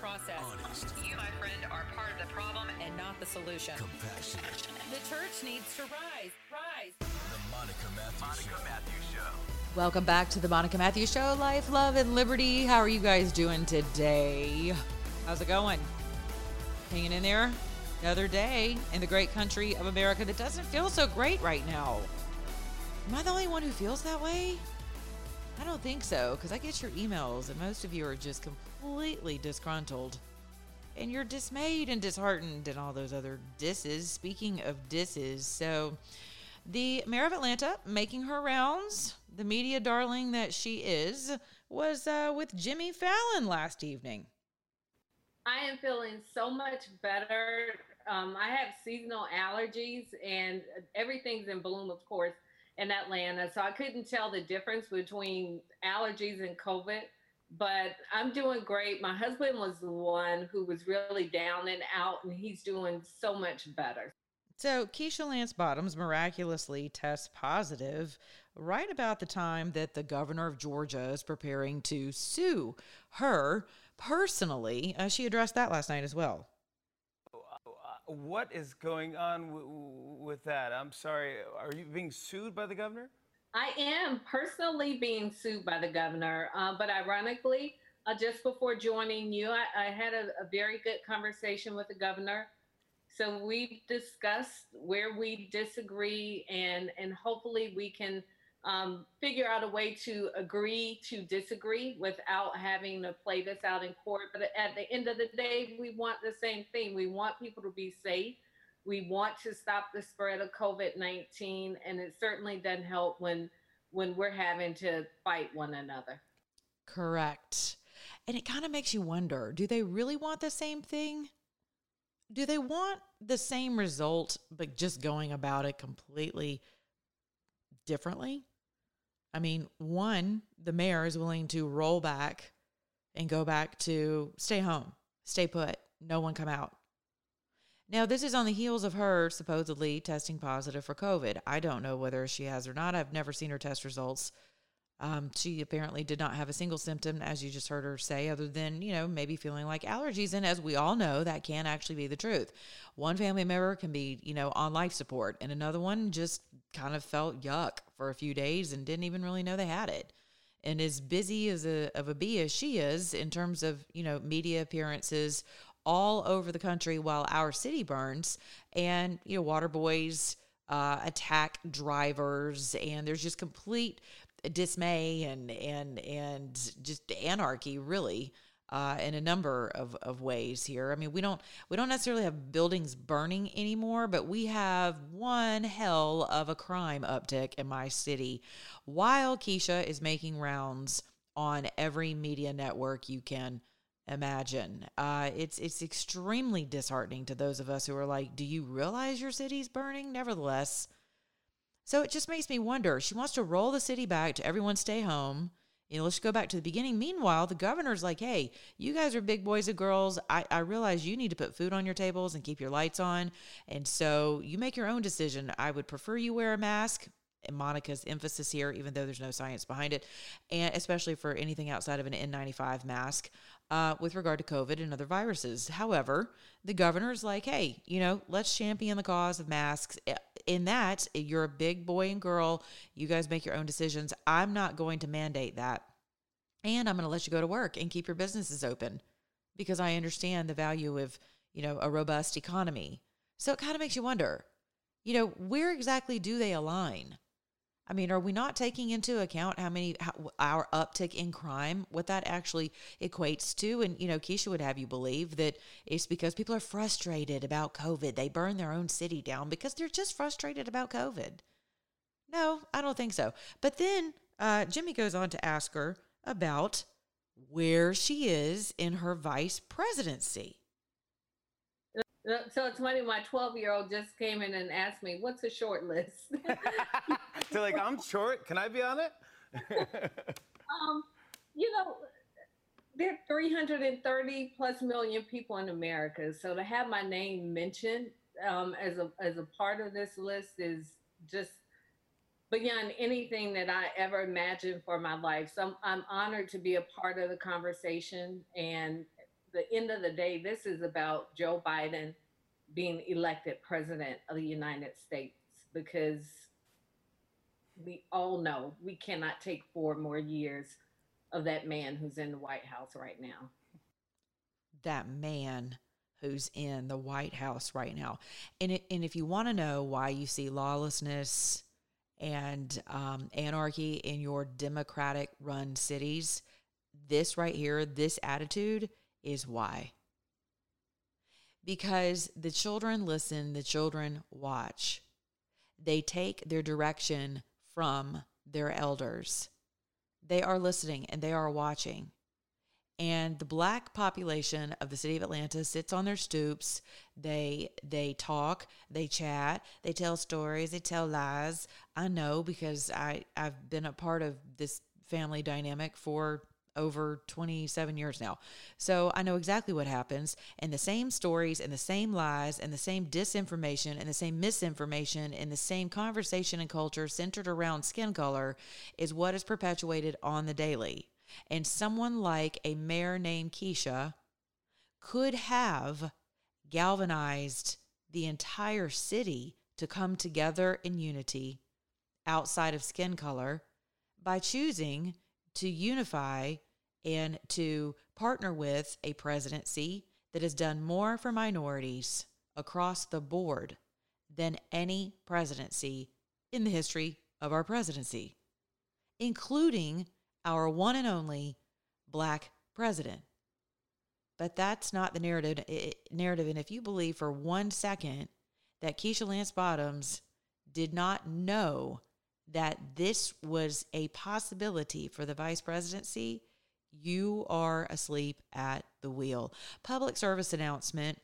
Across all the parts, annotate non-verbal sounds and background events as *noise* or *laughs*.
The political process You, my friend, are part of the problem. and not the solution. The church needs to rise, rise. The Monica Matthews Show. Welcome back to the Monica Matthews Show, Life, Love, and Liberty. How are you guys doing today? How's it going? Hanging in there? Another day in the great country of America that doesn't feel so great right now. Am I the only one who feels that way? I don't think so, because I get your emails, and most of you are just completely disgruntled. And you're dismayed and disheartened, and all those other disses. Speaking of disses, so the mayor of Atlanta making her rounds, the media darling that she is, was uh, with Jimmy Fallon last evening. I am feeling so much better. Um, I have seasonal allergies, and everything's in bloom, of course, in Atlanta. So I couldn't tell the difference between allergies and COVID. But I'm doing great. My husband was the one who was really down and out, and he's doing so much better. So, Keisha Lance Bottoms miraculously tests positive right about the time that the governor of Georgia is preparing to sue her personally. Uh, she addressed that last night as well. What is going on w- w- with that? I'm sorry. Are you being sued by the governor? I am personally being sued by the governor, uh, but ironically, uh, just before joining you, I, I had a, a very good conversation with the governor. So we've discussed where we disagree, and and hopefully we can um, figure out a way to agree to disagree without having to play this out in court. But at the end of the day, we want the same thing. We want people to be safe. We want to stop the spread of COVID nineteen, and it certainly doesn't help when when we're having to fight one another. Correct. And it kind of makes you wonder do they really want the same thing? Do they want the same result, but just going about it completely differently? I mean, one, the mayor is willing to roll back and go back to stay home, stay put, no one come out. Now, this is on the heels of her supposedly testing positive for COVID. I don't know whether she has or not. I've never seen her test results. Um, she apparently did not have a single symptom, as you just heard her say, other than, you know, maybe feeling like allergies. And as we all know, that can actually be the truth. One family member can be, you know, on life support, and another one just kind of felt yuck for a few days and didn't even really know they had it. And as busy as a of a bee as she is in terms of, you know, media appearances all over the country while our city burns and, you know, water boys uh, attack drivers and there's just complete dismay and and and just anarchy really uh, in a number of, of ways here. I mean, we don't we don't necessarily have buildings burning anymore, but we have one hell of a crime uptick in my city. While Keisha is making rounds on every media network you can imagine, uh, it's it's extremely disheartening to those of us who are like, "Do you realize your city's burning?" Nevertheless. So it just makes me wonder. She wants to roll the city back to everyone stay home. You know, let's go back to the beginning. Meanwhile, the governor's like, hey, you guys are big boys and girls. I, I realize you need to put food on your tables and keep your lights on. And so you make your own decision. I would prefer you wear a mask. And Monica's emphasis here, even though there's no science behind it, and especially for anything outside of an N95 mask uh, with regard to COVID and other viruses. However, the governor's like, hey, you know, let's champion the cause of masks. In that, you're a big boy and girl. You guys make your own decisions. I'm not going to mandate that. and I'm going to let you go to work and keep your businesses open because I understand the value of, you know, a robust economy. So it kind of makes you wonder, you know, where exactly do they align? I mean, are we not taking into account how many how, our uptick in crime, what that actually equates to? And you know, Keisha would have you believe that it's because people are frustrated about COVID. They burn their own city down because they're just frustrated about COVID. No, I don't think so. But then uh, Jimmy goes on to ask her about where she is in her vice presidency. So it's funny, my 12 year old just came in and asked me, What's a short list? *laughs* *laughs* so, like, I'm short. Can I be on it? *laughs* um, you know, there are 330 plus million people in America. So to have my name mentioned um, as a as a part of this list is just beyond anything that I ever imagined for my life. So I'm, I'm honored to be a part of the conversation. And the end of the day, this is about Joe Biden being elected president of the United States because we all know we cannot take four more years of that man who's in the White House right now. That man who's in the White House right now. And, it, and if you want to know why you see lawlessness and um, anarchy in your Democratic run cities, this right here, this attitude is why. Because the children listen, the children watch. They take their direction from their elders. They are listening and they are watching. And the black population of the city of Atlanta sits on their stoops. They they talk, they chat, they tell stories, they tell lies. I know because I I've been a part of this family dynamic for over 27 years now. So I know exactly what happens. And the same stories and the same lies and the same disinformation and the same misinformation and the same conversation and culture centered around skin color is what is perpetuated on the daily. And someone like a mayor named Keisha could have galvanized the entire city to come together in unity outside of skin color by choosing to unify and to partner with a presidency that has done more for minorities across the board than any presidency in the history of our presidency, including our one and only black president. But that's not the narrative. Narrative, and if you believe for one second that Keisha Lance Bottoms did not know that this was a possibility for the vice presidency, you are asleep at the wheel. Public service announcement.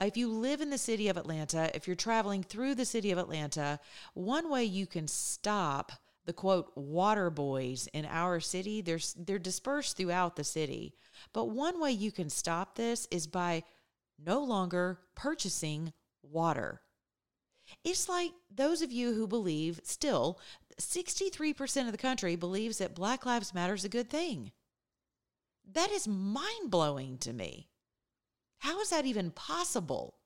If you live in the city of Atlanta, if you're traveling through the city of Atlanta, one way you can stop the quote water boys in our city, they're, they're dispersed throughout the city. But one way you can stop this is by no longer purchasing water. It's like those of you who believe still 63% of the country believes that Black Lives Matter is a good thing. That is mind blowing to me. How is that even possible?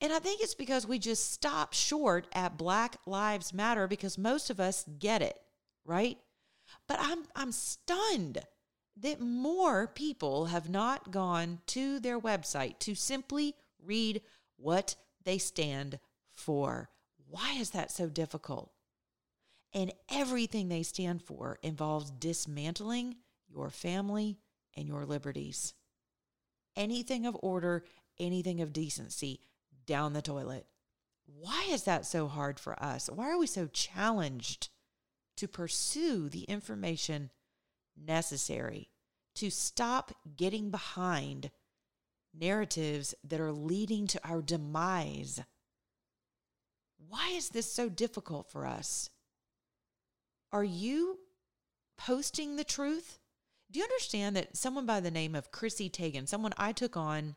And I think it's because we just stop short at Black Lives Matter because most of us get it, right? But I'm I'm stunned that more people have not gone to their website to simply read what they stand for. Why is that so difficult? And everything they stand for involves dismantling your family, and your liberties. Anything of order, anything of decency, down the toilet. Why is that so hard for us? Why are we so challenged to pursue the information necessary to stop getting behind narratives that are leading to our demise? Why is this so difficult for us? Are you posting the truth? Do you understand that someone by the name of Chrissy Teigen, someone I took on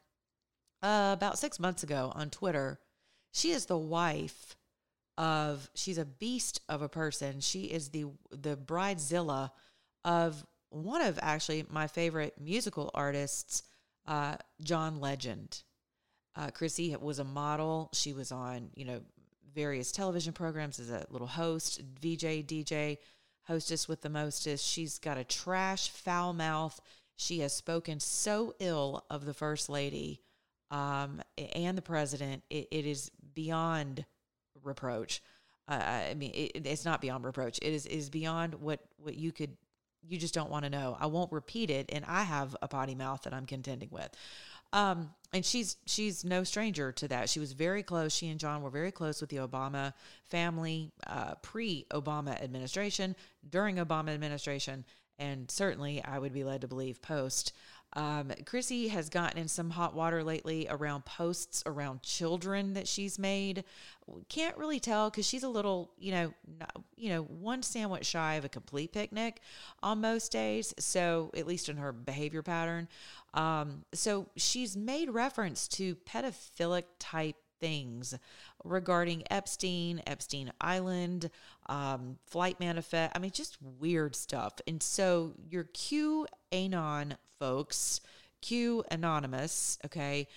uh, about six months ago on Twitter, she is the wife of, she's a beast of a person. She is the, the bridezilla of one of actually my favorite musical artists, uh, John Legend. Uh, Chrissy was a model. She was on, you know, various television programs as a little host, VJ, DJ, hostess with the mostest. She's got a trash, foul mouth. She has spoken so ill of the first lady um, and the president. It, it is beyond reproach. Uh, I mean, it, it's not beyond reproach. It is is beyond what what you could. You just don't want to know. I won't repeat it, and I have a potty mouth that I'm contending with. Um, and she's she's no stranger to that. She was very close. She and John were very close with the Obama family uh, pre-Obama administration, during Obama administration, and certainly I would be led to believe post. Um, Chrissy has gotten in some hot water lately around posts around children that she's made. Can't really tell because she's a little, you know, you know, one sandwich shy of a complete picnic on most days. So at least in her behavior pattern. Um, so she's made reference to pedophilic type things regarding Epstein, Epstein Island, um, flight manifest. I mean, just weird stuff. And so your QAnon folks, Q Anonymous, okay,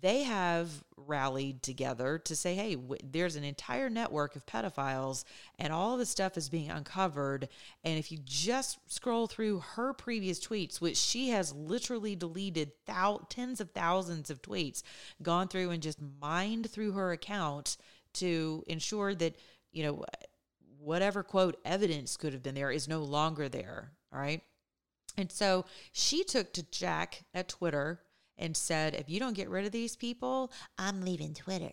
they have rallied together to say, hey, w- there's an entire network of pedophiles and all this stuff is being uncovered. And if you just scroll through her previous tweets, which she has literally deleted thou- tens of thousands of tweets, gone through and just mined through her account to ensure that, you know, whatever quote evidence could have been there is no longer there. All right. And so she took to Jack at Twitter and said, if you don't get rid of these people, I'm leaving Twitter.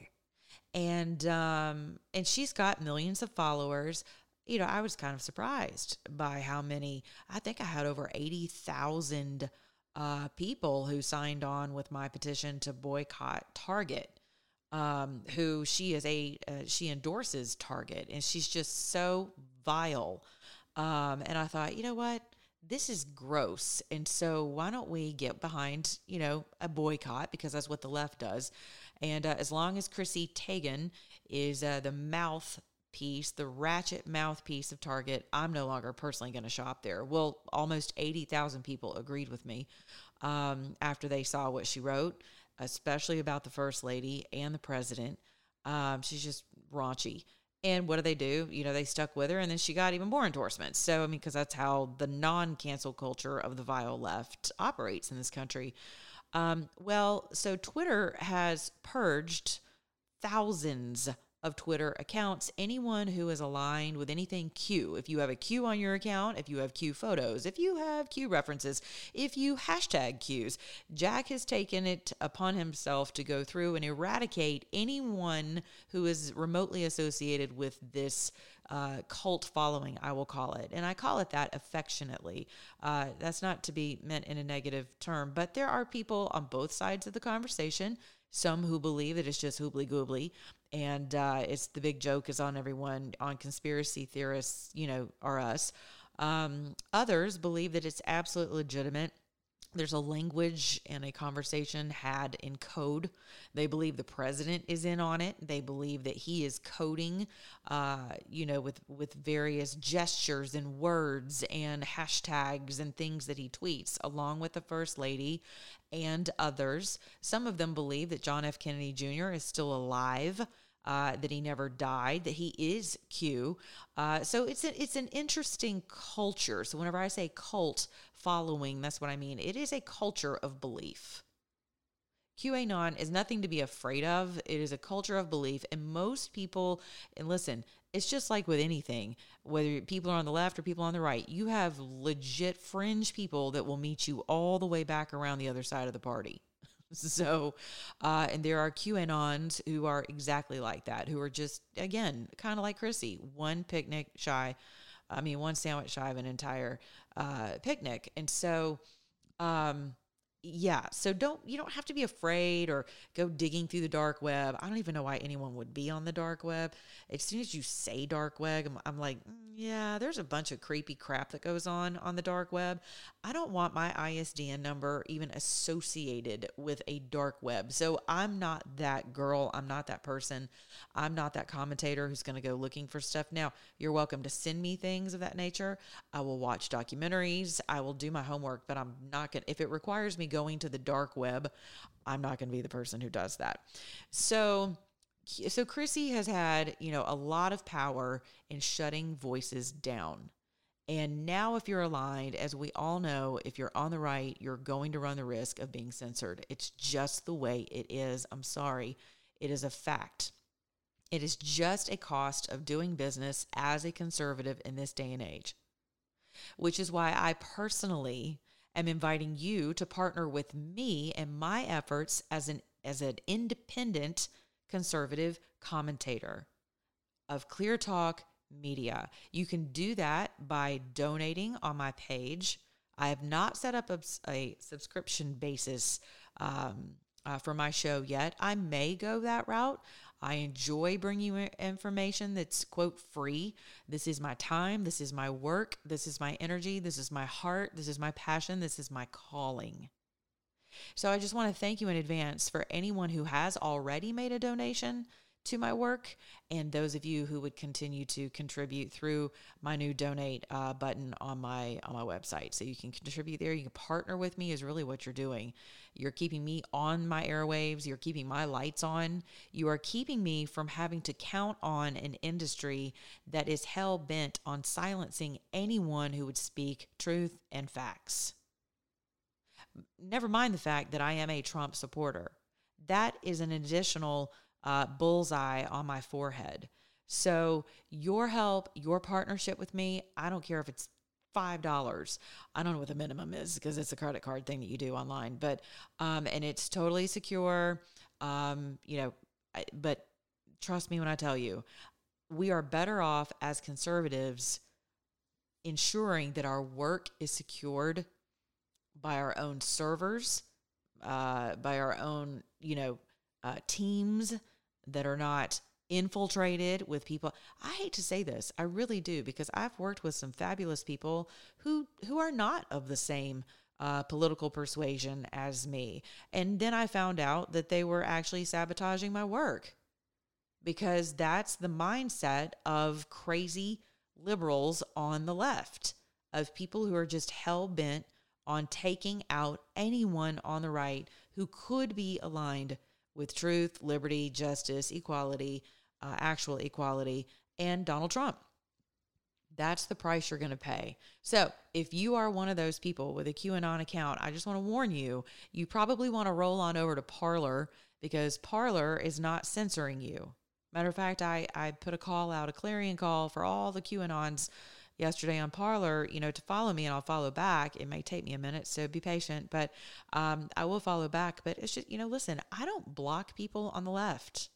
And um, and she's got millions of followers. You know, I was kind of surprised by how many. I think I had over eighty thousand uh, people who signed on with my petition to boycott Target. Um, who she is a uh, she endorses Target, and she's just so vile. Um, and I thought, you know what? this is gross. And so why don't we get behind, you know, a boycott because that's what the left does. And uh, as long as Chrissy Teigen is uh, the mouthpiece, the ratchet mouthpiece of Target, I'm no longer personally going to shop there. Well, almost 80,000 people agreed with me um, after they saw what she wrote, especially about the first lady and the president. Um, she's just raunchy. And what do they do? You know, they stuck with her and then she got even more endorsements. So, I mean, because that's how the non cancel culture of the vile left operates in this country. Um, well, so Twitter has purged thousands of Twitter accounts. Anyone who is aligned with anything Q, if you have a Q on your account, if you have Q photos, if you have Q references, if you hashtag Qs, Jack has taken it upon himself to go through and eradicate anyone who is remotely associated with this. Uh, cult following, I will call it. And I call it that affectionately. Uh, that's not to be meant in a negative term, but there are people on both sides of the conversation some who believe that it's just hoobly goobly and uh, it's the big joke is on everyone on conspiracy theorists you know are us um, others believe that it's absolutely legitimate there's a language and a conversation had in code. They believe the president is in on it. They believe that he is coding, uh, you know, with with various gestures and words and hashtags and things that he tweets, along with the first lady and others. Some of them believe that John F. Kennedy Jr. is still alive. Uh, that he never died, that he is Q. Uh, so it's a, it's an interesting culture. So whenever I say cult following, that's what I mean. It is a culture of belief. QAnon is nothing to be afraid of. It is a culture of belief. And most people, and listen, it's just like with anything, whether people are on the left or people on the right, you have legit fringe people that will meet you all the way back around the other side of the party. *laughs* So, uh, and there are QAnons who are exactly like that, who are just, again, kind of like Chrissy, one picnic shy, I mean, one sandwich shy of an entire uh, picnic. And so, um, yeah so don't you don't have to be afraid or go digging through the dark web. I don't even know why anyone would be on the dark web. As soon as you say dark web i'm, I'm like mm, yeah there's a bunch of creepy crap that goes on on the dark web i don't want my isdn number even associated with a dark web. So i'm not that girl. I'm not that person. I'm not that commentator who's going to go looking for stuff. Now you're welcome to send me things of that nature. I will watch documentaries. I will do my homework but i'm not going to if it requires me going to the dark web, I'm not going to be the person who does that. So, so Chrissy has had, you know, a lot of power in shutting voices down. And now, if you're aligned, as we all know, if you're on the right, you're going to run the risk of being censored. It's just the way it is. I'm sorry. It is a fact. It is just a cost of doing business as a conservative in this day and age, which is why I personally am inviting you to partner with me and my efforts as an as an independent conservative commentator of Clear Talk Media. You can do that by donating on my page. I have not set up a, a subscription basis um, uh, for my show yet. I may go that route. I enjoy bringing you information that's, quote, free. This is my time. This is my work. This is my energy. This is my heart. This is my passion. This is my calling. So I just want to thank you in advance for anyone who has already made a donation to my work and those of you who would continue to contribute through my new donate uh, button on my on my website. So you can contribute there. You can partner with me is really what you're doing. You're keeping me on my airwaves. You're keeping my lights on. You are keeping me from having to count on an industry that is hell bent on silencing anyone who would speak truth and facts. Never mind the fact that I am a Trump supporter. That is an additional uh, bullseye on my forehead. So, your help, your partnership with me, I don't care if it's $5. I don't know what the minimum is because it's a credit card thing that you do online, but, um, and it's totally secure. Um, you know, I, but trust me when I tell you, we are better off as conservatives ensuring that our work is secured by our own servers, uh, by our own, you know, uh, teams that are not infiltrated with people. I hate to say this, I really do, because I've worked with some fabulous people who who are not of the same uh, political persuasion as me, and then I found out that they were actually sabotaging my work because that's the mindset of crazy liberals on the left, of people who are just hell bent on taking out anyone on the right who could be aligned with truth, liberty, justice, equality, uh, actual equality, and Donald Trump. That's the price you're going to pay. So, if you are one of those people with a QAnon account, I just want to warn you, you probably want to roll on over to Parler because Parler is not censoring you. Matter of fact, I, I put a call out, a clarion call for all the QAnons yesterday on Parler, you know, to follow me and I'll follow back. It may take me a minute, so be patient, but um, I will follow back. But it's just, you know, listen, I don't block people on the left.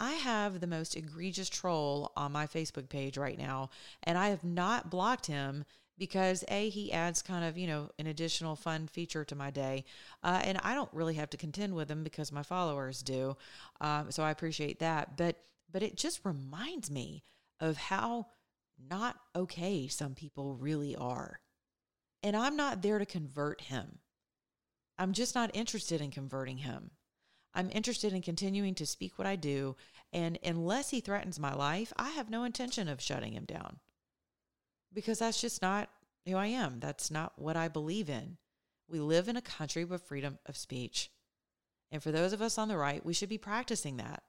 I have the most egregious troll on my Facebook page right now, and I have not blocked him because a he adds kind of you know an additional fun feature to my day uh, and i don't really have to contend with him because my followers do um, so i appreciate that but but it just reminds me of how not okay some people really are. And I'm not there to convert him. I'm just not interested in converting him. I'm interested in continuing to speak what I do. And unless he threatens my life, I have no intention of shutting him down because that's just not who I am. That's not what I believe in. We live in a country with freedom of speech. And for those of us on the right, we should be practicing that.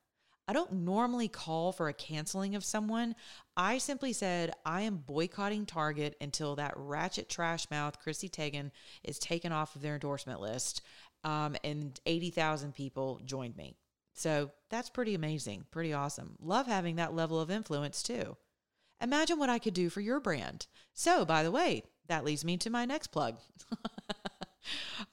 I don't normally call for a canceling of someone. I simply said I am boycotting Target until that ratchet trash mouth Chrissy Teigen is taken off of their endorsement list. Um, and 80,000 people joined me. So that's pretty amazing, pretty awesome. Love having that level of influence too. Imagine what I could do for your brand. So, by the way, that leads me to my next plug. *laughs*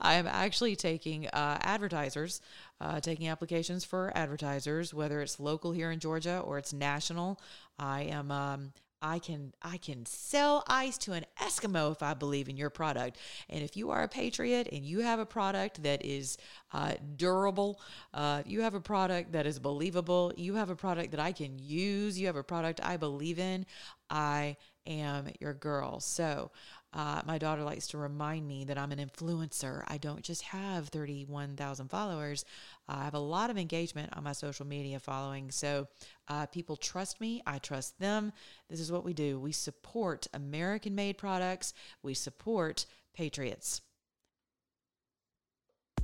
I am actually taking uh, advertisers, uh, taking applications for advertisers, whether it's local here in Georgia or it's national. I am. Um, I can I can sell ice to an Eskimo if I believe in your product. And if you are a patriot and you have a product that is uh, durable, uh, you have a product that is believable, you have a product that I can use, you have a product I believe in, I am your girl. So uh, my daughter likes to remind me that I'm an influencer. I don't just have 31,000 followers. I have a lot of engagement on my social media following. So uh, people trust me. I trust them. This is what we do. We support American made products, we support patriots.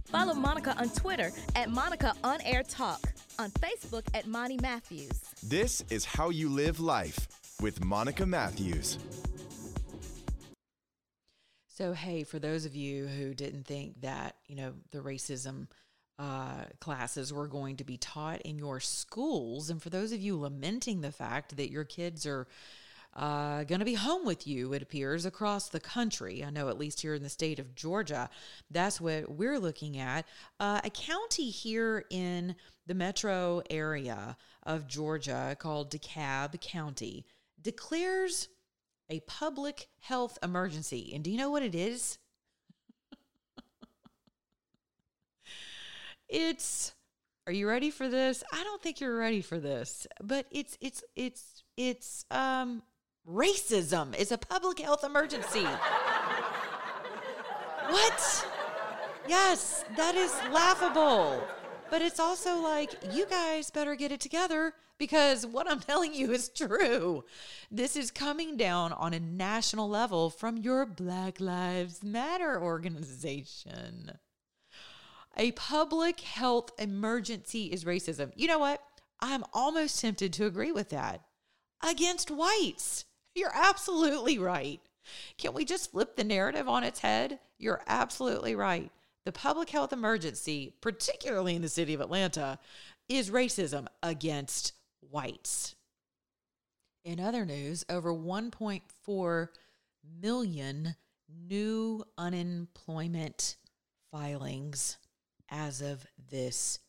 Follow Monica on Twitter at Monica On Air Talk, on Facebook at Monty Matthews. This is How You Live Life with Monica Matthews. So, hey, for those of you who didn't think that, you know, the racism uh, classes were going to be taught in your schools, and for those of you lamenting the fact that your kids are uh, going to be home with you, it appears, across the country. I know, at least here in the state of Georgia, that's what we're looking at. Uh, a county here in the metro area of Georgia called DeKalb County declares a public health emergency. And do you know what it is? it's are you ready for this? I don't think you're ready for this, but it's it's it's it's um racism. It's a public health emergency. what? Yes, that is laughable. But it's also like, you guys better get it together because what I'm *laughs* telling you is true. This is coming down on a national level from your Black Lives Matter organization. A public health emergency is racism. You know what? I'm almost tempted to agree with that. Against whites. You're absolutely right. Can we just flip the narrative on its head? You're absolutely right. The public health emergency, particularly in the city of Atlanta, is racism against whites. In other news, over 1.4 million new unemployment filings as of this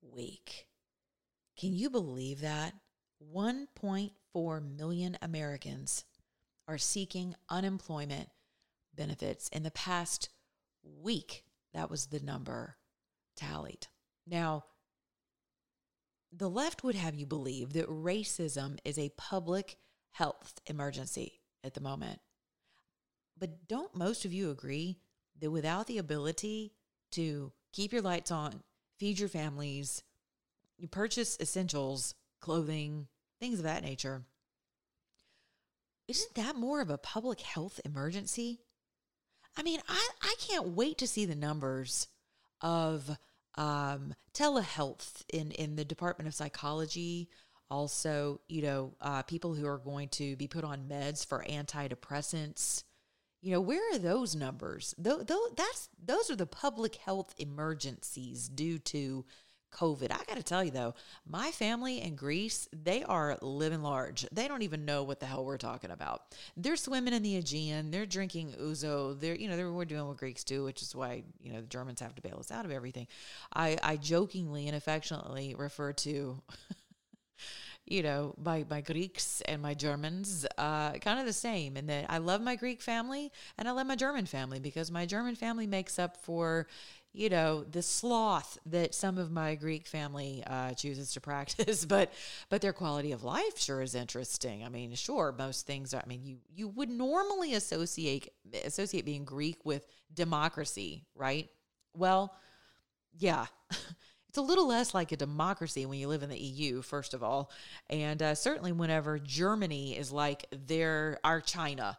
week. Can you believe that? 1.4 million Americans are seeking unemployment benefits in the past week. That was the number tallied. Now, the left would have you believe that racism is a public health emergency at the moment. But don't most of you agree that without the ability to keep your lights on, feed your families, you purchase essentials, clothing, things of that nature, isn't that more of a public health emergency? I mean, I, I can't wait to see the numbers of um, telehealth in, in the Department of Psychology. Also, you know, uh, people who are going to be put on meds for antidepressants. You know, where are those numbers? Though, that's those are the public health emergencies due to COVID. I got to tell you though, my family in Greece, they are living large. They don't even know what the hell we're talking about. They're swimming in the Aegean. They're drinking ouzo. They're, you know, they're, we're doing what Greeks do, which is why, you know, the Germans have to bail us out of everything. I, I jokingly and affectionately refer to *laughs* you know, my, my Greeks and my Germans, uh, kind of the same in that I love my Greek family and I love my German family because my German family makes up for, you know, the sloth that some of my Greek family uh, chooses to *laughs* practice, but but their quality of life sure is interesting. I mean, sure, most things. Are, I mean, you you would normally associate associate being Greek with democracy, right? Well, yeah. *laughs* It's a little less like a democracy when you live in the EU, first of all, and uh, certainly whenever Germany is like their our China.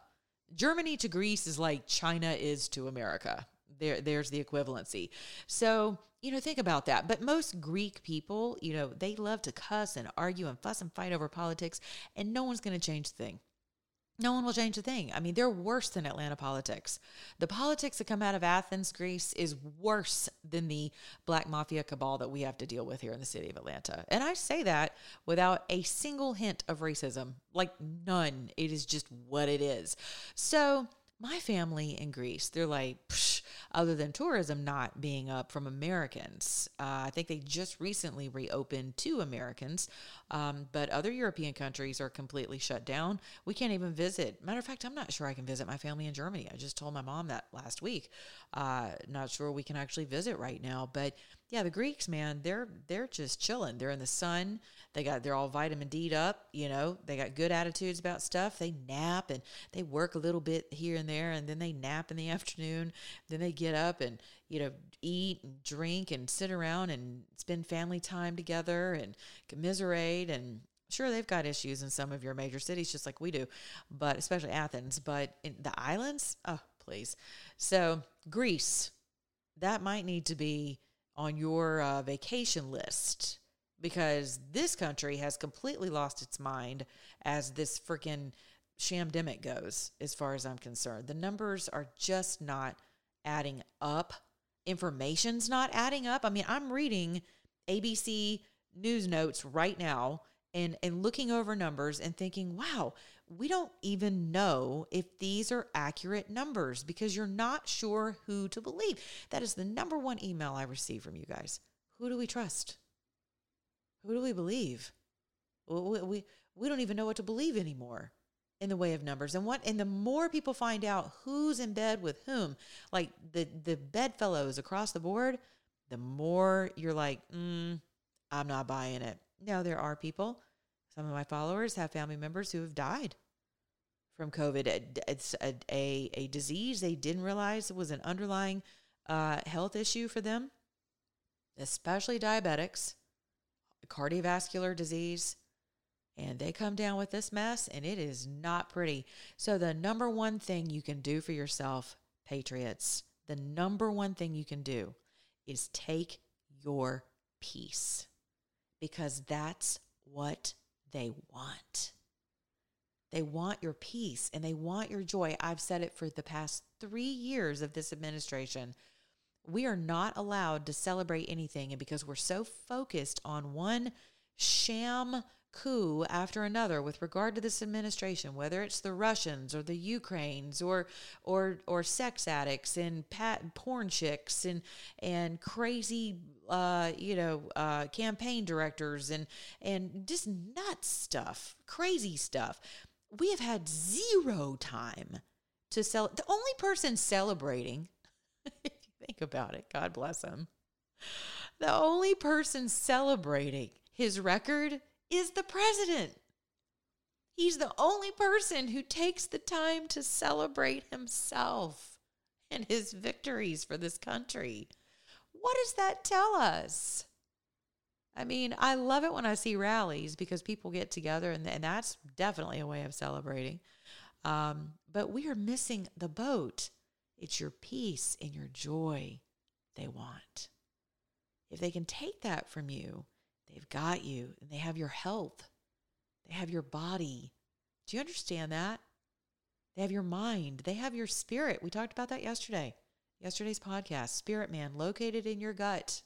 Germany to Greece is like China is to America. There, there's the equivalency. So, you know, think about that. But most Greek people, you know, they love to cuss and argue and fuss and fight over politics, and no one's going to change the thing. No one will change a thing. I mean, they're worse than Atlanta politics. The politics that come out of Athens, Greece, is worse than the black mafia cabal that we have to deal with here in the city of Atlanta. And I say that without a single hint of racism, like none. It is just what it is. So, my family in Greece, they're like, Psh, other than tourism not being up from Americans. Uh, I think they just recently reopened to Americans, um, but other European countries are completely shut down. We can't even visit. Matter of fact, I'm not sure I can visit my family in Germany. I just told my mom that last week. Uh, not sure we can actually visit right now, but yeah, the Greeks, man, they're they're just chilling. They're in the sun. They got they're all vitamin D'd up. You know, they got good attitudes about stuff. They nap and they work a little bit here and there, and then they nap in the *laughs* afternoon. Then they get up and you know eat and drink and sit around and spend family time together and commiserate and Sure, they've got issues in some of your major cities, just like we do, but especially Athens. But in the islands, oh, please. So, Greece, that might need to be on your uh, vacation list because this country has completely lost its mind as this freaking shamdemic goes, as far as I'm concerned. The numbers are just not adding up. Information's not adding up. I mean, I'm reading ABC news notes right now and and looking over numbers and thinking, wow, we don't even know if these are accurate numbers because you're not sure who to believe. That is the number one email I receive from you guys. Who do we trust? Who do we believe? We, we, we don't even know what to believe anymore in the way of numbers. And what and the more people find out who's in bed with whom, like the the bedfellows across the board, the more you're like, mm, I'm not buying it. Now there are people, some of my followers have family members who have died from COVID. It's a, a, a disease they didn't realize was an underlying uh, health issue for them, especially diabetics, cardiovascular disease. And they come down with this mess, and it is not pretty. So, the number one thing you can do for yourself, patriots, the number one thing you can do is take your peace because that's what they want. They want your peace and they want your joy. I've said it for the past three years of this administration. We are not allowed to celebrate anything. And because we're so focused on one sham coup after another with regard to this administration, whether it's the Russians or the Ukraines or or or sex addicts and pat, porn chicks and and crazy uh, you know uh, campaign directors and and just nuts stuff, crazy stuff. We have had zero time to sell. The only person celebrating, *laughs* if you think about it, God bless him. The only person celebrating his record is the president. He's the only person who takes the time to celebrate himself and his victories for this country. What does that tell us? I mean, I love it when I see rallies because people get together, and, and that's definitely a way of celebrating. Um, but we are missing the boat. It's your peace and your joy they want. If they can take that from you, they've got you and they have your health, they have your body. Do you understand that? They have your mind, they have your spirit. We talked about that yesterday, yesterday's podcast. Spirit man located in your gut.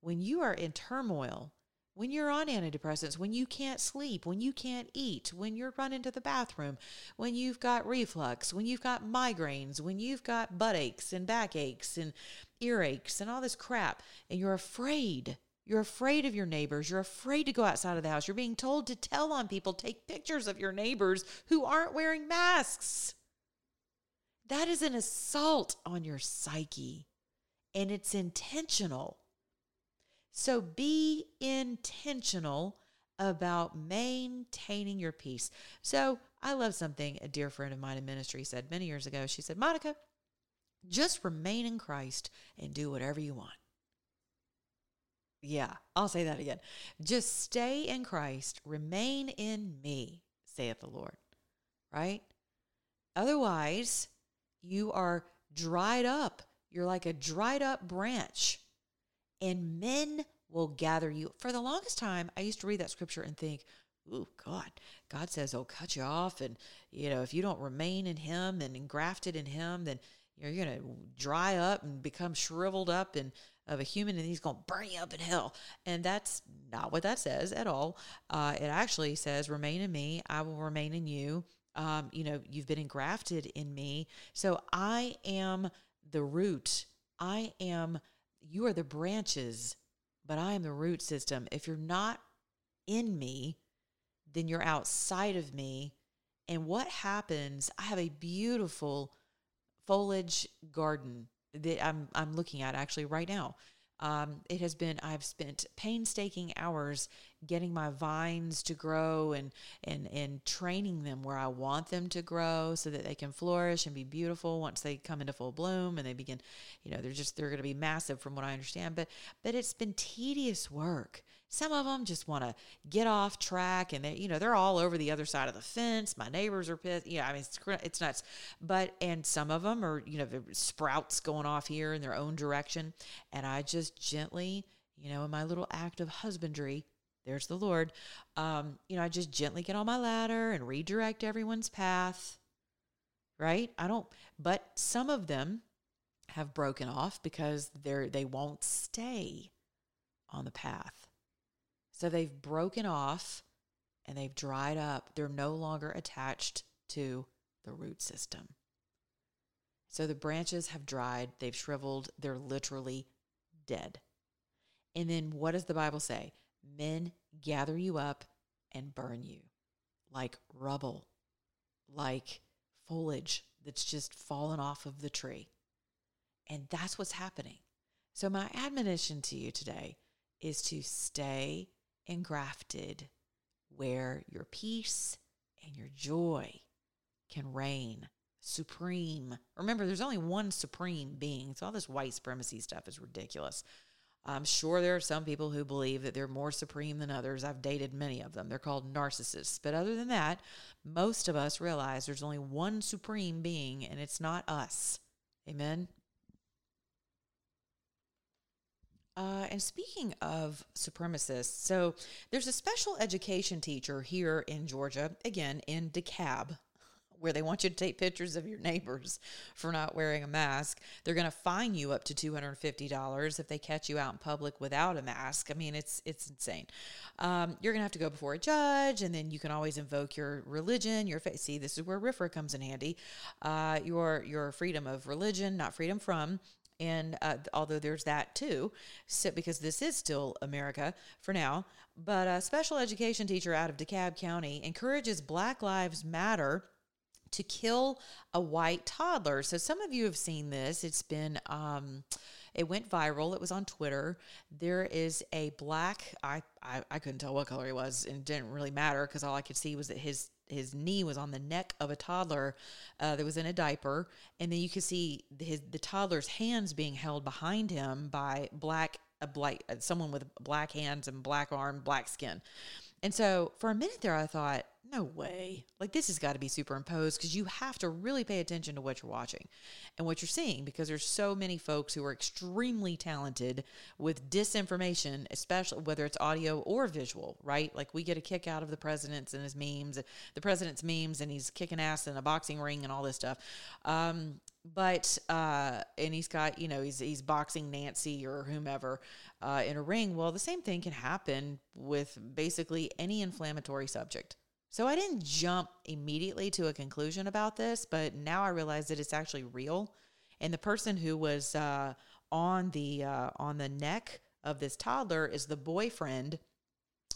When you are in turmoil, when you're on antidepressants, when you can't sleep, when you can't eat, when you're running to the bathroom, when you've got reflux, when you've got migraines, when you've got butt aches and back aches and earaches and all this crap, and you're afraid. You're afraid of your neighbors. You're afraid to go outside of the house. You're being told to tell on people, take pictures of your neighbors who aren't wearing masks. That is an assault on your psyche, and it's intentional. So be intentional about maintaining your peace. So I love something a dear friend of mine in ministry said many years ago. She said, Monica, just remain in Christ and do whatever you want. Yeah, I'll say that again. Just stay in Christ, remain in me, saith the Lord. Right? Otherwise, you are dried up. You're like a dried up branch and men will gather you. For the longest time, I used to read that scripture and think, "Ooh, God, God says He'll cut you off, and you know if you don't remain in Him and engrafted in Him, then you're gonna dry up and become shriveled up and of a human, and He's gonna burn you up in hell." And that's not what that says at all. Uh, it actually says, "Remain in Me; I will remain in you." Um, you know, you've been engrafted in Me, so I am the root. I am you are the branches, but I am the root system. If you're not in me, then you're outside of me. And what happens? I have a beautiful foliage garden that I'm I'm looking at actually right now. Um, it has been I've spent painstaking hours getting my vines to grow and and and training them where I want them to grow so that they can flourish and be beautiful once they come into full bloom and they begin, you know, they're just they're going to be massive from what I understand. But but it's been tedious work. Some of them just want to get off track and they, you know, they're all over the other side of the fence. My neighbors are pissed. Yeah, I mean, it's, it's nuts. But, and some of them are, you know, sprouts going off here in their own direction. And I just gently, you know, in my little act of husbandry there's the Lord. Um, you know, I just gently get on my ladder and redirect everyone's path. Right? I don't, but some of them have broken off because they're they won't stay on the path. So they've broken off and they've dried up. They're no longer attached to the root system. So the branches have dried, they've shriveled, they're literally dead. And then what does the Bible say? Men gather you up and burn you like rubble, like foliage that's just fallen off of the tree. And that's what's happening. So, my admonition to you today is to stay engrafted where your peace and your joy can reign supreme. Remember, there's only one supreme being. So, all this white supremacy stuff is ridiculous. I'm sure there are some people who believe that they're more supreme than others. I've dated many of them. They're called narcissists. But other than that, most of us realize there's only one supreme being, and it's not us. Amen. Uh, and speaking of supremacists, so there's a special education teacher here in Georgia, again in DeKalb, where they want you to take pictures of your neighbors for not wearing a mask. They're going to fine you up to $250 if they catch you out in public without a mask. I mean, it's it's insane. Um, you're going to have to go before a judge, and then you can always invoke your religion. Your faith. see, this is where RFRA comes in handy. Uh, your your freedom of religion, not freedom from and uh, although there's that too, so, because this is still America for now. But a special education teacher out of DeKalb County encourages Black Lives Matter to kill a white toddler. So some of you have seen this. It's been um, it went viral. It was on Twitter. There is a black. I I, I couldn't tell what color he was, and it didn't really matter because all I could see was that his his knee was on the neck of a toddler uh, that was in a diaper, and then you could see his the toddler's hands being held behind him by black a black someone with black hands and black arm, black skin. And so for a minute there, I thought, no way. Like this has got to be superimposed because you have to really pay attention to what you're watching and what you're seeing because there's so many folks who are extremely talented with disinformation, especially whether it's audio or visual, right? Like we get a kick out of the president's and his memes, the president's memes, and he's kicking ass in a boxing ring and all this stuff. Um, but uh, and he's got you know he's he's boxing Nancy or whomever uh, in a ring. Well, the same thing can happen with basically any inflammatory subject. So I didn't jump immediately to a conclusion about this, but now I realize that it's actually real. And the person who was uh, on the uh, on the neck of this toddler is the boyfriend.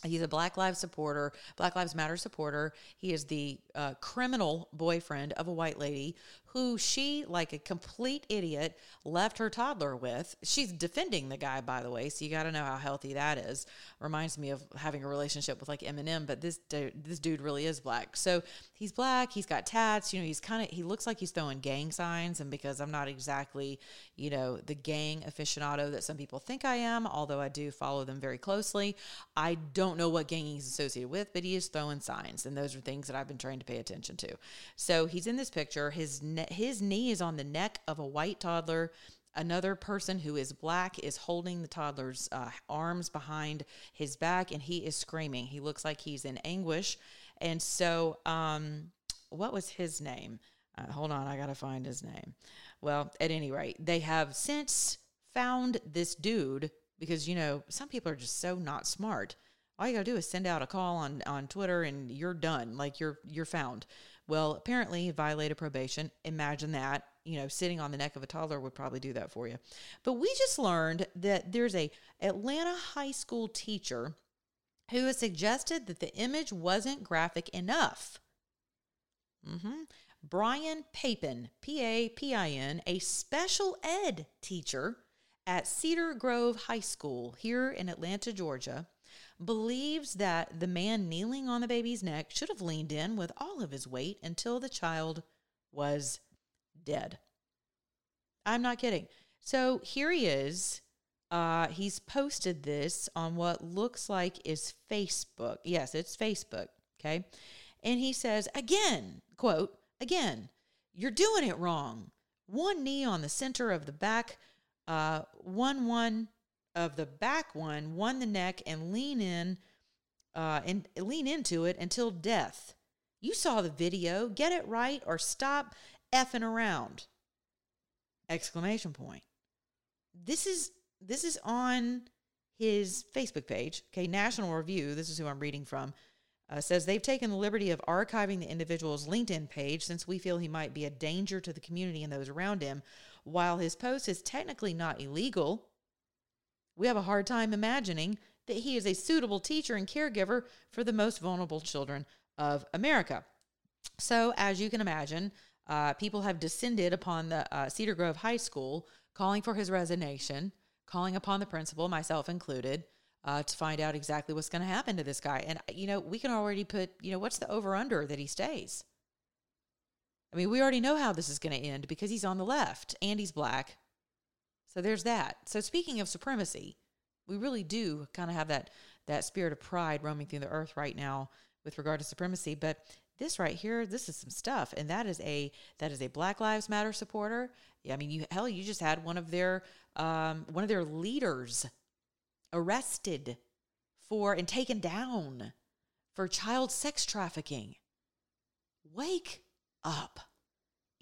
He's a Black Lives supporter, Black Lives Matter supporter. He is the uh, criminal boyfriend of a white lady who she, like a complete idiot, left her toddler with. She's defending the guy, by the way, so you got to know how healthy that is. Reminds me of having a relationship with like Eminem, but this dude, this dude really is black. So he's black. He's got tats. You know, he's kind of he looks like he's throwing gang signs. And because I'm not exactly, you know, the gang aficionado that some people think I am, although I do follow them very closely, I don't know what gang he's associated with, but he is throwing signs, and those are things that I've been trying to pay attention to. So he's in this picture. His his knee is on the neck of a white toddler. Another person who is black is holding the toddler's uh, arms behind his back, and he is screaming. He looks like he's in anguish. And so, um, what was his name? Uh, hold on, I gotta find his name. Well, at any rate, they have since found this dude because you know some people are just so not smart. All you gotta do is send out a call on on Twitter, and you're done. Like you're you're found. Well, apparently he violated probation. Imagine that. You know, sitting on the neck of a toddler would probably do that for you. But we just learned that there's a Atlanta high school teacher who has suggested that the image wasn't graphic enough. Mm-hmm. Brian Papin, P A P I N, a special ed teacher at Cedar Grove High School here in Atlanta, Georgia, believes that the man kneeling on the baby's neck should have leaned in with all of his weight until the child was dead. I'm not kidding. So here he is. Uh, he's posted this on what looks like is Facebook. Yes, it's Facebook. Okay. And he says, again, quote, again, you're doing it wrong. One knee on the center of the back, uh, one one of the back one, one the neck, and lean in uh, and lean into it until death. You saw the video. Get it right or stop effing around. Exclamation point. This is this is on his Facebook page. Okay, National Review. This is who I'm reading from. Uh, says they've taken the liberty of archiving the individual's LinkedIn page since we feel he might be a danger to the community and those around him. While his post is technically not illegal, we have a hard time imagining that he is a suitable teacher and caregiver for the most vulnerable children of America. So, as you can imagine, uh, people have descended upon the uh, Cedar Grove High School, calling for his resignation, calling upon the principal, myself included, uh, to find out exactly what's going to happen to this guy. And, you know, we can already put, you know, what's the over under that he stays? I mean, we already know how this is going to end because he's on the left and he's black. So there's that. So speaking of supremacy, we really do kind of have that that spirit of pride roaming through the earth right now with regard to supremacy. But this right here, this is some stuff, and that is a that is a Black Lives Matter supporter. I mean, you hell, you just had one of their um, one of their leaders arrested for and taken down for child sex trafficking. Wake up.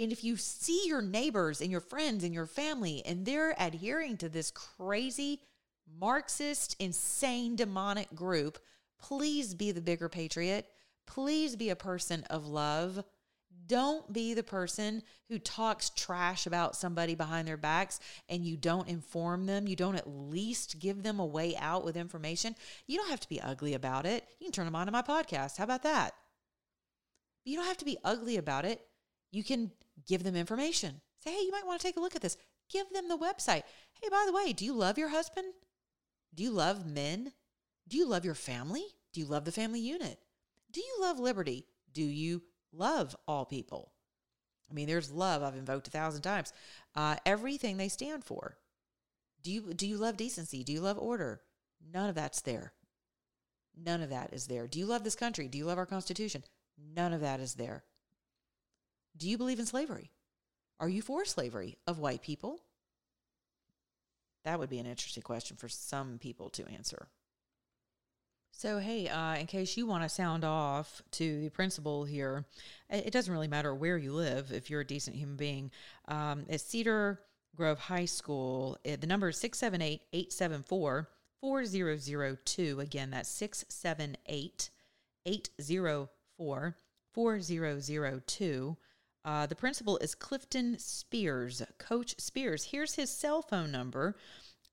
And if you see your neighbors and your friends and your family and they're adhering to this crazy, Marxist, insane, demonic group, please be the bigger patriot. Please be a person of love. Don't be the person who talks trash about somebody behind their backs and you don't inform them. You don't at least give them a way out with information. You don't have to be ugly about it. You can turn them on to my podcast. How about that? You don't have to be ugly about it. You can give them information. Say, hey, you might want to take a look at this. Give them the website. Hey, by the way, do you love your husband? Do you love men? Do you love your family? Do you love the family unit? Do you love liberty? Do you love all people? I mean, there's love I've invoked a thousand times. Uh, everything they stand for. Do you do you love decency? Do you love order? None of that's there. None of that is there. Do you love this country? Do you love our Constitution? None of that is there. Do you believe in slavery? Are you for slavery of white people? That would be an interesting question for some people to answer. So, hey, uh, in case you want to sound off to the principal here, it doesn't really matter where you live if you're a decent human being. Um, at Cedar Grove High School, the number is 678 874 4002. Again, that's 678 804 4002. Uh, the principal is Clifton Spears, Coach Spears. Here's his cell phone number.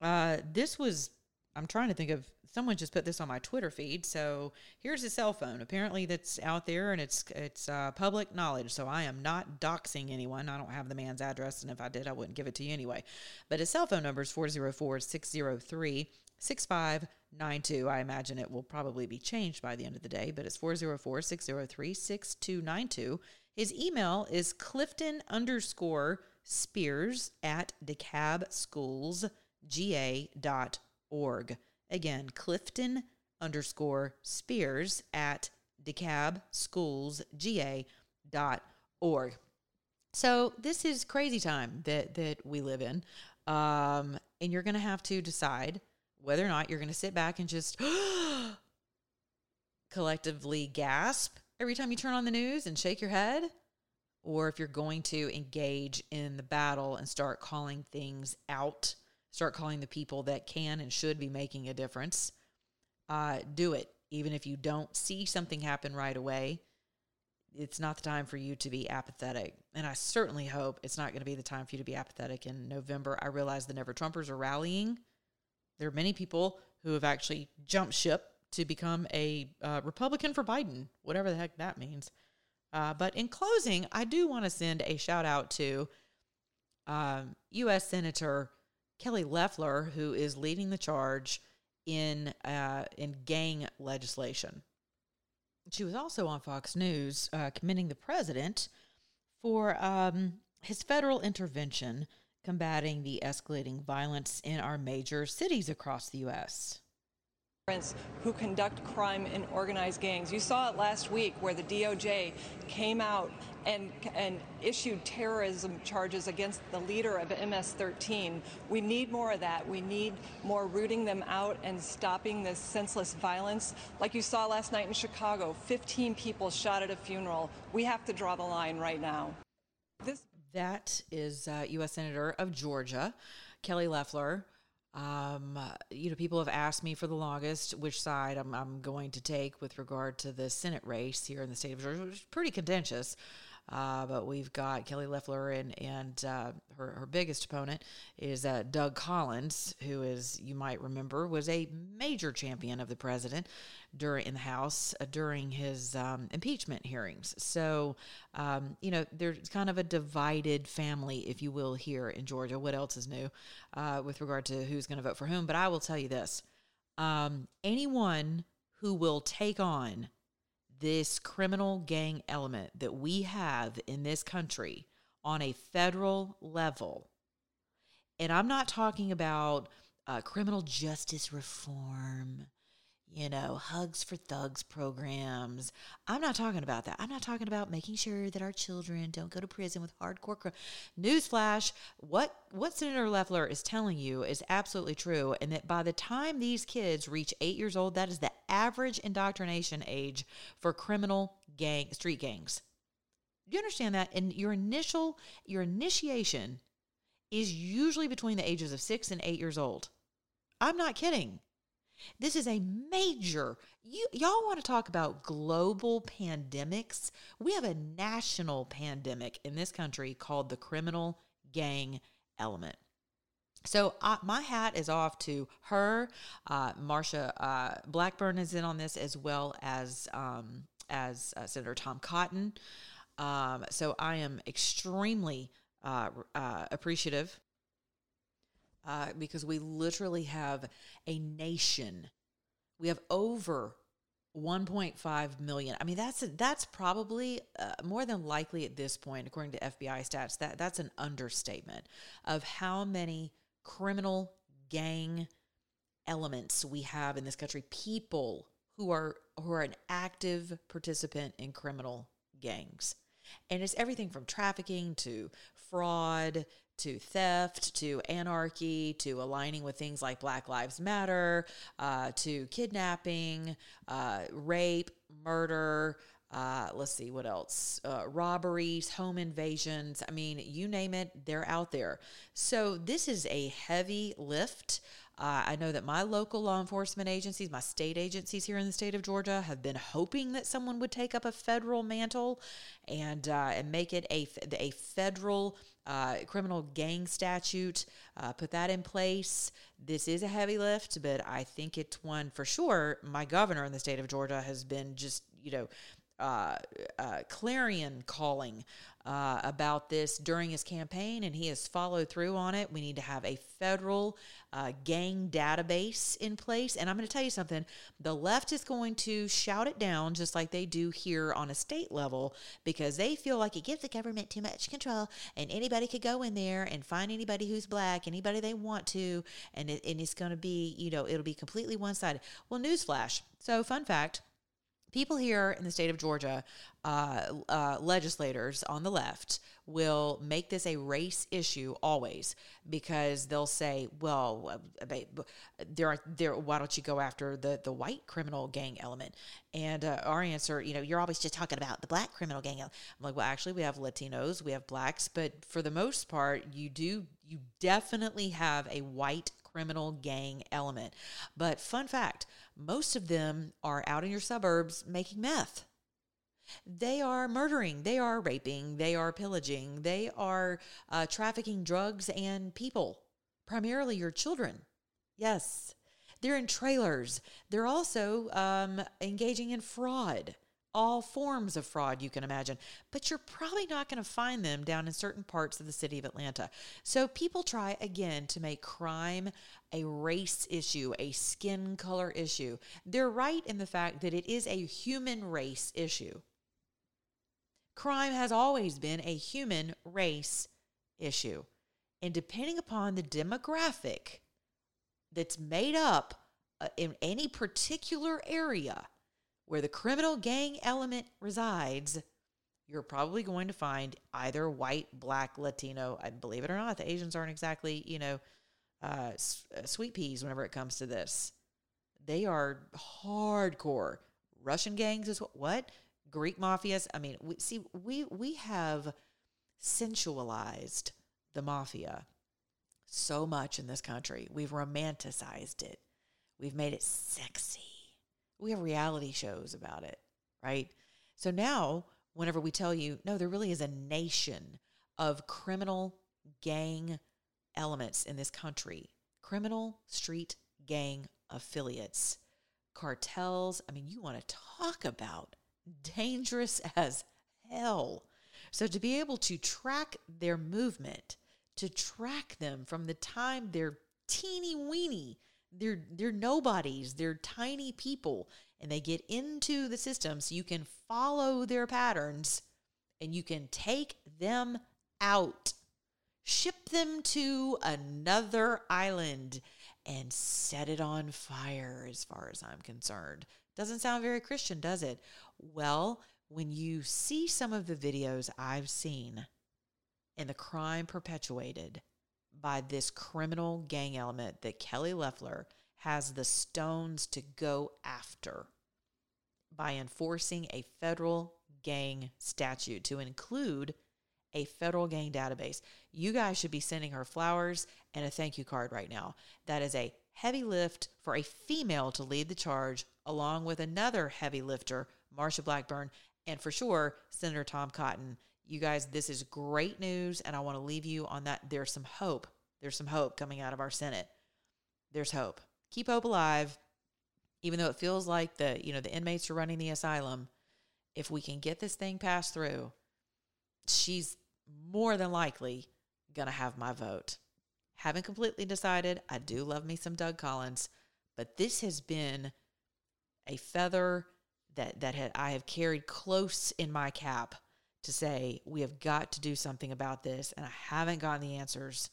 Uh, this was, I'm trying to think of, someone just put this on my Twitter feed. So here's his cell phone. Apparently, that's out there and it's it's uh, public knowledge. So I am not doxing anyone. I don't have the man's address, and if I did, I wouldn't give it to you anyway. But his cell phone number is 404 603 6592. I imagine it will probably be changed by the end of the day, but it's 404 603 6292. His email is clifton underscore spears at dekalbschoolsga.org. Again, clifton underscore spears at dekalbschoolsga.org. So this is crazy time that, that we live in. Um, and you're going to have to decide whether or not you're going to sit back and just *gasps* collectively gasp every time you turn on the news and shake your head, or if you're going to engage in the battle and start calling things out, start calling the people that can and should be making a difference, uh, do it. Even if you don't see something happen right away, it's not the time for you to be apathetic. And I certainly hope it's not going to be the time for you to be apathetic in November. I realize the Never Trumpers are rallying. There are many people who have actually jumped ship to become a uh, Republican for Biden, whatever the heck that means. Uh, but in closing, I do want to send a shout out to um, U.S. Senator Kelly Loeffler, who is leading the charge in uh, in gang legislation. She was also on Fox News uh, commending the president for um, his federal intervention combating the escalating violence in our major cities across the U.S. who conduct crime in organized gangs. You saw it last week where the DOJ came out and, and issued terrorism charges against the leader of MS-13. We need more of that. We need more rooting them out and stopping this senseless violence. Like you saw last night in Chicago, 15 people shot at a funeral. We have to draw the line right now. This That is uh, U.S. Senator of Georgia, Kelly Loeffler. Um, you know, people have asked me for the longest which side I'm, I'm going to take with regard to the Senate race here in the state of Georgia, which is pretty contentious. Uh, but we've got Kelly Loeffler and and uh, her her biggest opponent is uh, Doug Collins, who is you might remember was a major champion of the president during in the House uh, during his um, impeachment hearings. So um, you know there's kind of a divided family, if you will, here in Georgia. What else is new uh, with regard to who's going to vote for whom? But I will tell you this: um, anyone who will take on this criminal gang element that we have in this country on a federal level. And I'm not talking about uh, criminal justice reform, you know, hugs for thugs programs. I'm not talking about that. I'm not talking about making sure that our children don't go to prison with hardcore crime. Newsflash: what what Senator Loeffler is telling you is absolutely true, and that by the time these kids reach eight years old, that is the average indoctrination age for criminal gang street gangs. Do you understand that? And your initial your initiation is usually between the ages of six and eight years old. I'm not kidding. This is a major. You y'all want to talk about global pandemics? We have a national pandemic in this country called the criminal gang element. So uh, my hat is off to her. Uh, Marsha uh, Blackburn is in on this as well as um, as uh, Senator Tom Cotton. Um, so I am extremely uh, uh, appreciative uh, because we literally have a nation. We have over 1.5 million. I mean, that's that's probably uh, more than likely at this point, according to FBI stats. That that's an understatement of how many criminal gang elements we have in this country. People who are who are an active participant in criminal gangs. And it's everything from trafficking to fraud to theft to anarchy to aligning with things like Black Lives Matter uh, to kidnapping, uh, rape, murder. Uh, let's see what else uh, robberies, home invasions. I mean, you name it, they're out there. So, this is a heavy lift. Uh, I know that my local law enforcement agencies, my state agencies here in the state of Georgia, have been hoping that someone would take up a federal mantle and uh, and make it a a federal uh, criminal gang statute. Uh, put that in place. This is a heavy lift, but I think it's one for sure. My governor in the state of Georgia has been just you know uh, uh, clarion calling uh, about this during his campaign, and he has followed through on it. We need to have a federal uh, gang database in place. And I'm going to tell you something the left is going to shout it down just like they do here on a state level because they feel like it gives the government too much control, and anybody could go in there and find anybody who's black, anybody they want to, and, it, and it's going to be, you know, it'll be completely one sided. Well, newsflash. So, fun fact people here in the state of Georgia, uh, uh, legislators on the left, will make this a race issue always because they'll say, "Well, uh, there are there. Why don't you go after the the white criminal gang element?" And uh, our answer, you know, you're always just talking about the black criminal gang. I'm like, well, actually, we have Latinos, we have blacks, but for the most part, you do you definitely have a white criminal gang element. But fun fact most of them are out in your suburbs making meth. They are murdering, they are raping, they are pillaging, they are uh, trafficking drugs and people, primarily your children. Yes, they're in trailers. They're also um, engaging in fraud all forms of fraud you can imagine, but you're probably not going to find them down in certain parts of the city of Atlanta. So people try again to make crime a race issue, a skin color issue. They're right in the fact that it is a human race issue. Crime has always been a human race issue. And depending upon the demographic that's made up uh, in any particular area where the criminal gang element resides, you're probably going to find either white, black, Latino. I believe it or not, the Asians aren't exactly, you know, uh, uh, sweet peas whenever it comes to this. They are hardcore. Russian gangs is what? what? Greek mafias. I mean, we see we we have sensualized the mafia so much in this country. We've romanticized it. We've made it sexy. We have reality shows about it, right? So now, whenever we tell you, no, there really is a nation of criminal gang elements in this country, criminal street gang affiliates, cartels. I mean, you want to talk about dangerous as hell. So to be able to track their movement, to track them from the time they're teeny weeny, they're they're nobodies, they're tiny people, and they get into the system so you can follow their patterns and you can take them out. Ship them to another island and set it on fire, as far as I'm concerned. Doesn't sound very Christian, does it? Well, when you see some of the videos I've seen and the crime perpetuated by this criminal gang element that Kelly Loeffler has the stones to go after by enforcing a federal gang statute to include a federal gang database. You guys should be sending her flowers and a thank you card right now. That is a heavy lift for a female to lead the charge, along with another heavy lifter, Marsha Blackburn, and for sure, Senator Tom Cotton. You guys, this is great news, and I want to leave you on that. There's some hope. There's some hope coming out of our Senate. There's hope. Keep hope alive, even though it feels like the you know the inmates are running the asylum. If we can get this thing passed through, she's more than likely to have my vote. Haven't completely decided. I do love me some Doug Collins, but this has been a feather that that had, I have carried close in my cap to say we have got to do something about this, and I haven't gotten the answers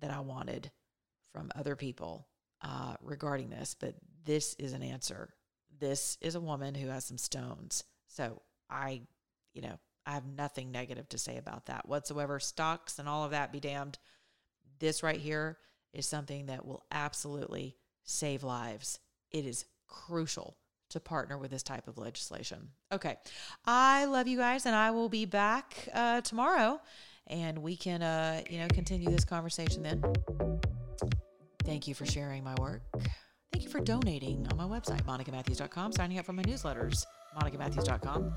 that I wanted from other people uh, regarding this. But this is an answer. This is a woman who has some stones. So I, you know, I have nothing negative to say about that whatsoever. Stocks and all of that be damned. This right here is something that will absolutely save lives. It is crucial to partner with this type of legislation. Okay. I love you guys, and I will be back uh, tomorrow and we can, uh, you know, continue this conversation then. Thank you for sharing my work. Thank you for donating on my website, monicamatthews.com, signing up for my newsletters, monicamatthews.com.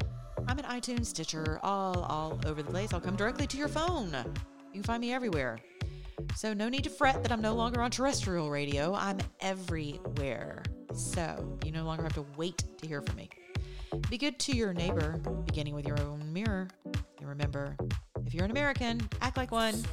I'm at iTunes, Stitcher, all all over the place. I'll come directly to your phone. You can find me everywhere. So no need to fret that I'm no longer on terrestrial radio. I'm everywhere. So you no longer have to wait to hear from me. Be good to your neighbor, beginning with your own mirror. And remember, if you're an American, act like one.